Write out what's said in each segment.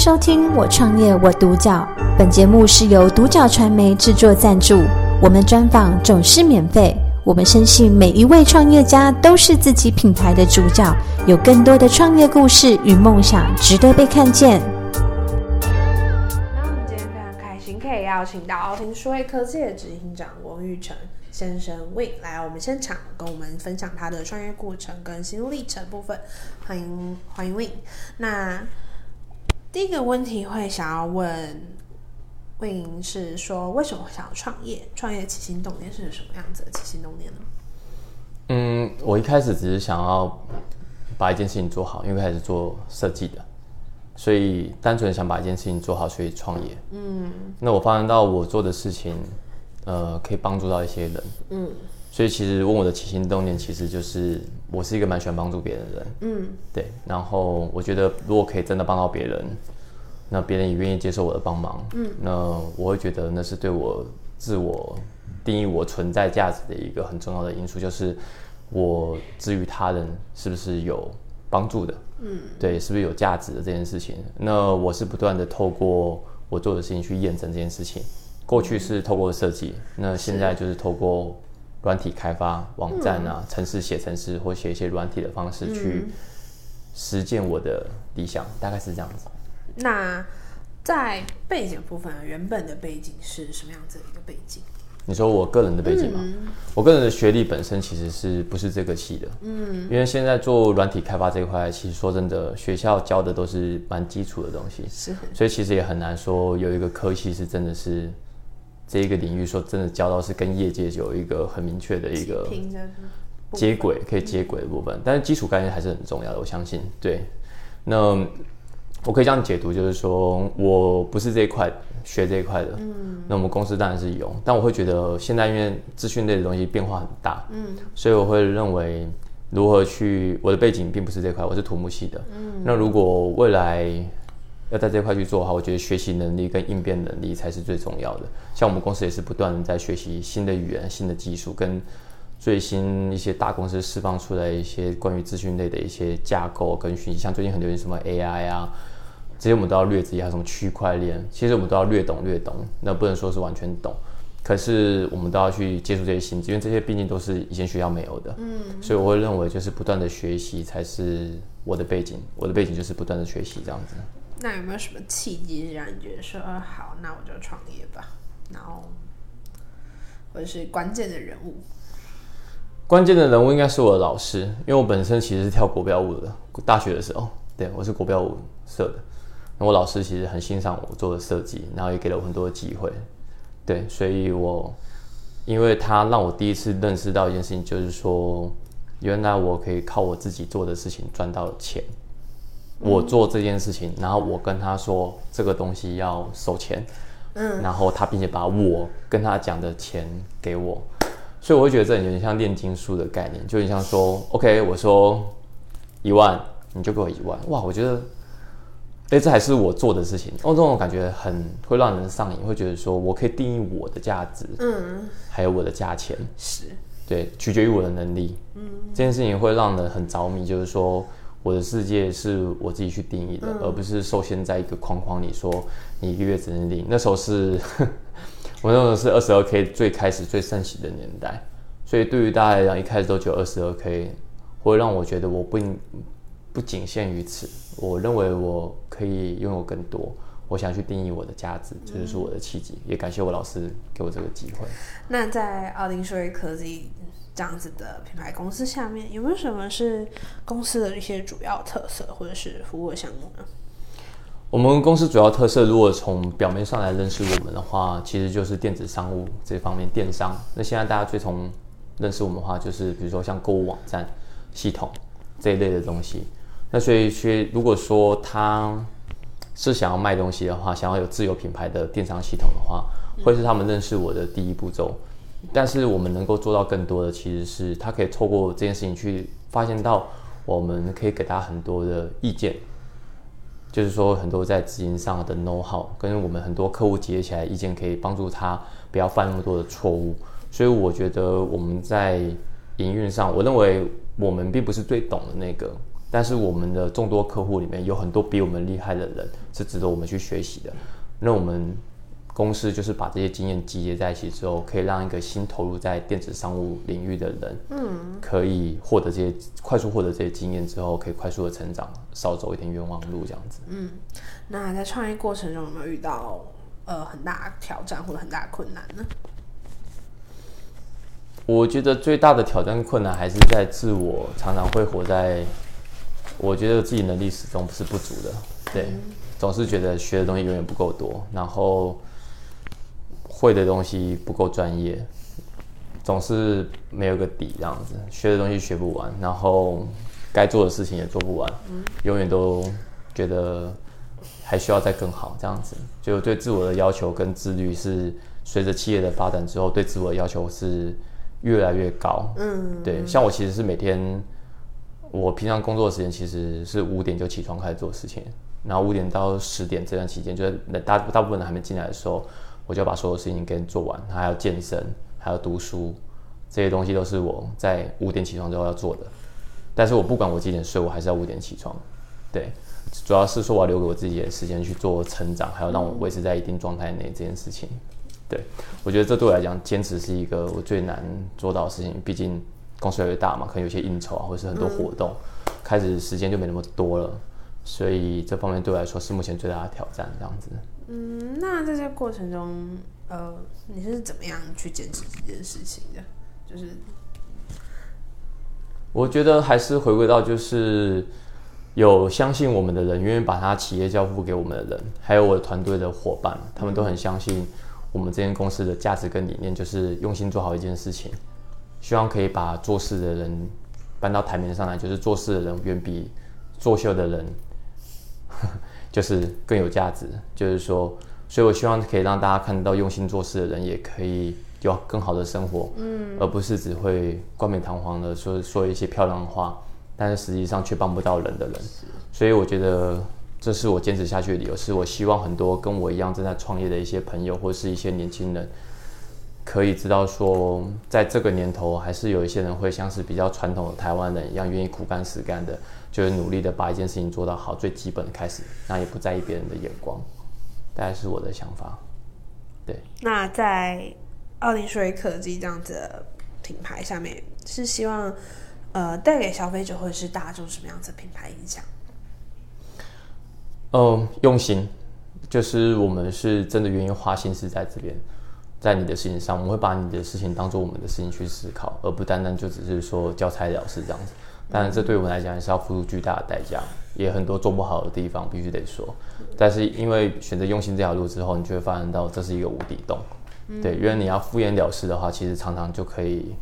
收听《我创业我独角》，本节目是由独角传媒制作赞助，我们专访总是免费。我们深信每一位创业家都是自己品牌的主角，有更多的创业故事与梦想值得被看见。那我们今天非常开心，可以邀请到奥廷数位科技的执行长王玉成先生 Win 来我们现场，跟我们分享他的创业过程跟心路历程部分。欢迎欢迎 Win。那第一个问题会想要问 Win 是说，为什么会想要创业？创业起心动念是什么样子的起心动念呢？嗯，我一开始只是想要把一件事情做好，因为开始做设计的，所以单纯想把一件事情做好，所以创业。嗯，那我发现到我做的事情，呃，可以帮助到一些人。嗯，所以其实问我的起心动念，其实就是我是一个蛮喜欢帮助别人的人。嗯，对。然后我觉得，如果可以真的帮到别人，那别人也愿意接受我的帮忙。嗯，那我会觉得那是对我自我定义我存在价值的一个很重要的因素，就是我至于他人是不是有帮助的。嗯，对，是不是有价值的这件事情。那我是不断的透过我做的事情去验证这件事情。过去是透过设计，那现在就是透过软体开发、网站啊、城市写程式或写一些软体的方式去实践我的理想，大概是这样子。那在背景部分，原本的背景是什么样子的一个背景？你说我个人的背景吗？我个人的学历本身其实是不是这个系的？嗯，因为现在做软体开发这一块，其实说真的，学校教的都是蛮基础的东西，是所以其实也很难说有一个科系是真的是这一个领域说真的教到是跟业界有一个很明确的一个接轨可以接轨的部分，但是基础概念还是很重要的，我相信。对，那我可以这样解读，就是说我不是这一块学这一块的，嗯，那我们公司当然是有，但我会觉得现在因为资讯类的东西变化很大，嗯，所以我会认为如何去我的背景并不是这块，我是土木系的，嗯，那如果未来要在这块去做的话，我觉得学习能力跟应变能力才是最重要的。像我们公司也是不断的在学习新的语言、新的技术跟。最新一些大公司释放出来一些关于资讯类的一些架构跟讯息，像最近很流行什么 AI 啊，这些我们都要略知一下，什么区块链，其实我们都要略懂略懂，那不能说是完全懂，可是我们都要去接触这些新知，因为这些毕竟都是以前学校没有的，嗯，所以我会认为就是不断的学习才是我的背景，我的背景就是不断的学习这样子。那有没有什么契机让你觉得说，好，那我就创业吧？然后或者是关键的人物？关键的人物应该是我的老师，因为我本身其实是跳国标舞的，大学的时候，对我是国标舞社的。那我老师其实很欣赏我做的设计，然后也给了我很多的机会，对，所以我因为他让我第一次认识到一件事情，就是说，原来我可以靠我自己做的事情赚到钱。我做这件事情，然后我跟他说这个东西要收钱，嗯，然后他并且把我跟他讲的钱给我。所以我会觉得这有点像炼金术的概念，就有点像说，OK，我说一万，你就给我一万，哇，我觉得，哎，这还是我做的事情，哦，这种感觉很会让人上瘾，会觉得说我可以定义我的价值，嗯，还有我的价钱，是，对，取决于我的能力，嗯，这件事情会让人很着迷，就是说我的世界是我自己去定义的，而不是受限在一个框框里，说你一个月只能领，那时候是。我那时候是二十二 K 最开始最盛行的年代，所以对于大家来讲，一开始都只有二十二 K，会让我觉得我不不仅限于此。我认为我可以拥有更多，我想去定义我的价值，这就是我的契机。也感谢我老师给我这个机会。那在奥丁数位科技这样子的品牌公司下面，有没有什么是公司的一些主要特色或者是服务项目呢？我们公司主要特色，如果从表面上来认识我们的话，其实就是电子商务这方面，电商。那现在大家最从认识我们的话，就是比如说像购物网站系统这一类的东西。那所以，去如果说他是想要卖东西的话，想要有自有品牌的电商系统的话，会是他们认识我的第一步骤。但是我们能够做到更多的，其实是他可以透过这件事情去发现到，我们可以给他很多的意见。就是说，很多在资金上的 know how，跟我们很多客户结合起来意见，可以帮助他不要犯那么多的错误。所以我觉得我们在营运上，我认为我们并不是最懂的那个，但是我们的众多客户里面有很多比我们厉害的人，是值得我们去学习的。那我们公司就是把这些经验集结在一起之后，可以让一个新投入在电子商务领域的人，嗯，可以获得这些快速获得这些经验之后，可以快速的成长，少走一点冤枉路这样子。嗯，那在创业过程中有没有遇到呃很大挑战或者很大的困难呢？我觉得最大的挑战困难还是在自我，常常会活在我觉得自己能力始终是不足的，对，总是觉得学的东西永远不够多，然后会的东西不够专业，总是没有个底这样子，学的东西学不完，然后该做的事情也做不完，永远都觉得还需要再更好这样子，就对自我的要求跟自律是随着企业的发展之后，对自我的要求是。越来越高，嗯，对，像我其实是每天，我平常工作的时间其实是五点就起床开始做事情，然后五点到十点这段期间，就是大大部分人还没进来的时候，我就把所有事情给做完，还要健身，还要读书，这些东西都是我在五点起床之后要做的。但是我不管我几点睡，我还是要五点起床，对，主要是说我要留给我自己的时间去做成长，还有让我维持在一定状态内这件事情。对，我觉得这对我来讲，坚持是一个我最难做到的事情。毕竟公司越来越大嘛，可能有些应酬啊，或者是很多活动，开始时间就没那么多了。所以这方面对我来说是目前最大的挑战。这样子。嗯，那在这过程中，呃，你是怎么样去坚持这件事情的？就是，我觉得还是回归到就是有相信我们的人，愿意把他企业交付给我们的人，还有我的团队的伙伴，他们都很相信。我们这间公司的价值跟理念就是用心做好一件事情，希望可以把做事的人搬到台面上来，就是做事的人远比作秀的人 就是更有价值。就是说，所以我希望可以让大家看到用心做事的人也可以有更好的生活，嗯，而不是只会冠冕堂皇的说说一些漂亮的话，但是实际上却帮不到人的人。所以我觉得。这是我坚持下去的理由，是我希望很多跟我一样正在创业的一些朋友，或是一些年轻人，可以知道说，在这个年头，还是有一些人会像是比较传统的台湾人一样，愿意苦干实干的，就是努力的把一件事情做到好，最基本的开始，那也不在意别人的眼光，大概是我的想法。对。那在奥林数位科技这样子的品牌下面，是希望呃带给消费者或者是大众什么样子的品牌影响？嗯，用心，就是我们是真的愿意花心思在这边，在你的事情上，我们会把你的事情当做我们的事情去思考，而不单单就只是说交差了事这样子。当然，这对我们来讲也是要付出巨大的代价，也很多做不好的地方，必须得说。但是因为选择用心这条路之后，你就会发现到这是一个无底洞。对，因为你要敷衍了事的话，其实常常就可以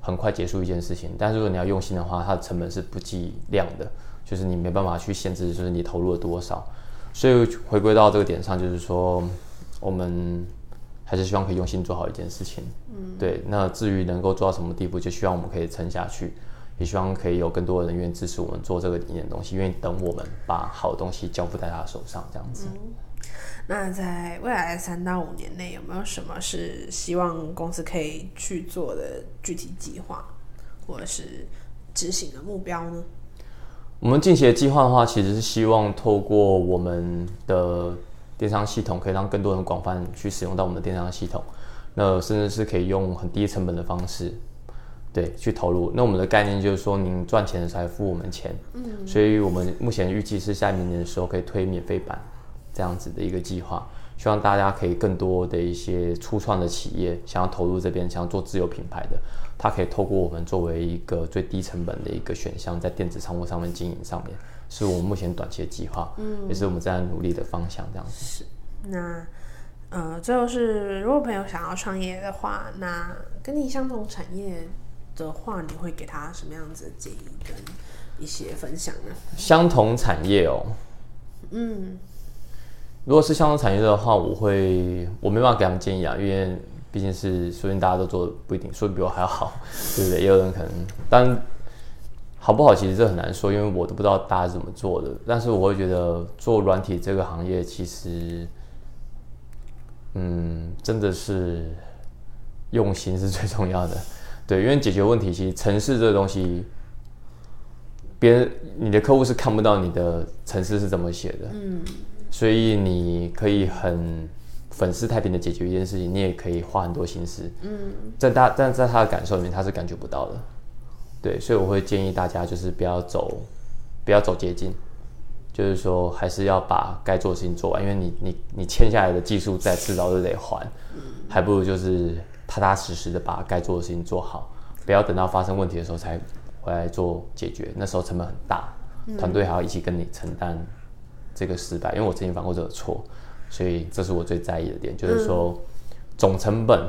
很快结束一件事情。但是如果你要用心的话，它的成本是不计量的。就是你没办法去限制，就是你投入了多少，所以回归到这个点上，就是说，我们还是希望可以用心做好一件事情。嗯，对。那至于能够做到什么地步，就希望我们可以撑下去，也希望可以有更多的人愿意支持我们做这个理念的东西，愿意等我们把好东西交付在他手上，这样子。那在未来的三到五年内，有没有什么是希望公司可以去做的具体计划，或者是执行的目标呢？我们近期的计划的话，其实是希望透过我们的电商系统，可以让更多人广泛去使用到我们的电商系统。那甚至是可以用很低成本的方式，对，去投入。那我们的概念就是说，您赚钱的才付我们钱。嗯。所以我们目前预计是下明年的时候可以推免费版这样子的一个计划。希望大家可以更多的一些初创的企业想要投入这边，想要做自有品牌的，它可以透过我们作为一个最低成本的一个选项，在电子商务上面经营上面，是我们目前短期的计划，嗯，也是我们在努力的方向。这样子是。那呃，最后是，如果朋友想要创业的话，那跟你相同产业的话，你会给他什么样子的建议跟一些分享呢？相同产业哦，嗯。如果是相同产业的话，我会我没办法给他们建议啊，因为毕竟是说不定大家都做的不一定，说不定比我还要好，对不对？也有人可能，但好不好其实这很难说，因为我都不知道大家怎么做的。但是我会觉得做软体这个行业，其实，嗯，真的是用心是最重要的，对，因为解决问题，其实城市这个东西别人你的客户是看不到你的城市是怎么写的，嗯所以你可以很粉饰太平的解决一件事情，你也可以花很多心思。嗯在他但在他的感受里面，他是感觉不到的。对，所以我会建议大家就是不要走，不要走捷径，就是说还是要把该做的事情做完，因为你你你欠下来的技术债迟早都得还，还不如就是踏踏实实的把该做的事情做好，不要等到发生问题的时候才回来做解决，那时候成本很大，团队还要一起跟你承担这个失败，因为我曾经犯过这个错，所以这是我最在意的点，就是说总成本。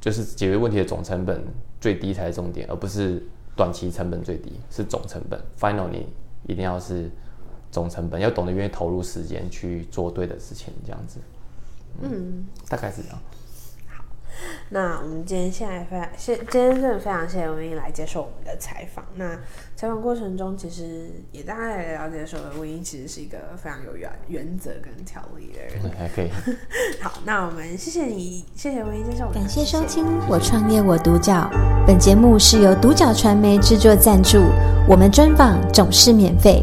就是解决问题的总成本最低才是重点，而不是短期成本最低，是总成本。Final 你一定要是总成本，要懂得愿意投入时间去做对的事情，这样子。嗯，大概是这样。那我们今天现在非常谢，今天真的非常谢谢文英来接受我们的采访。那采访过程中，其实也大概了解说，文英其实是一个非常有原原则跟条理的人。对，还可以。好，那我们谢谢你，谢谢文英接受我们的，感谢收听《我创业我独角》。本节目是由独角传媒制作赞助，我们专访总是免费。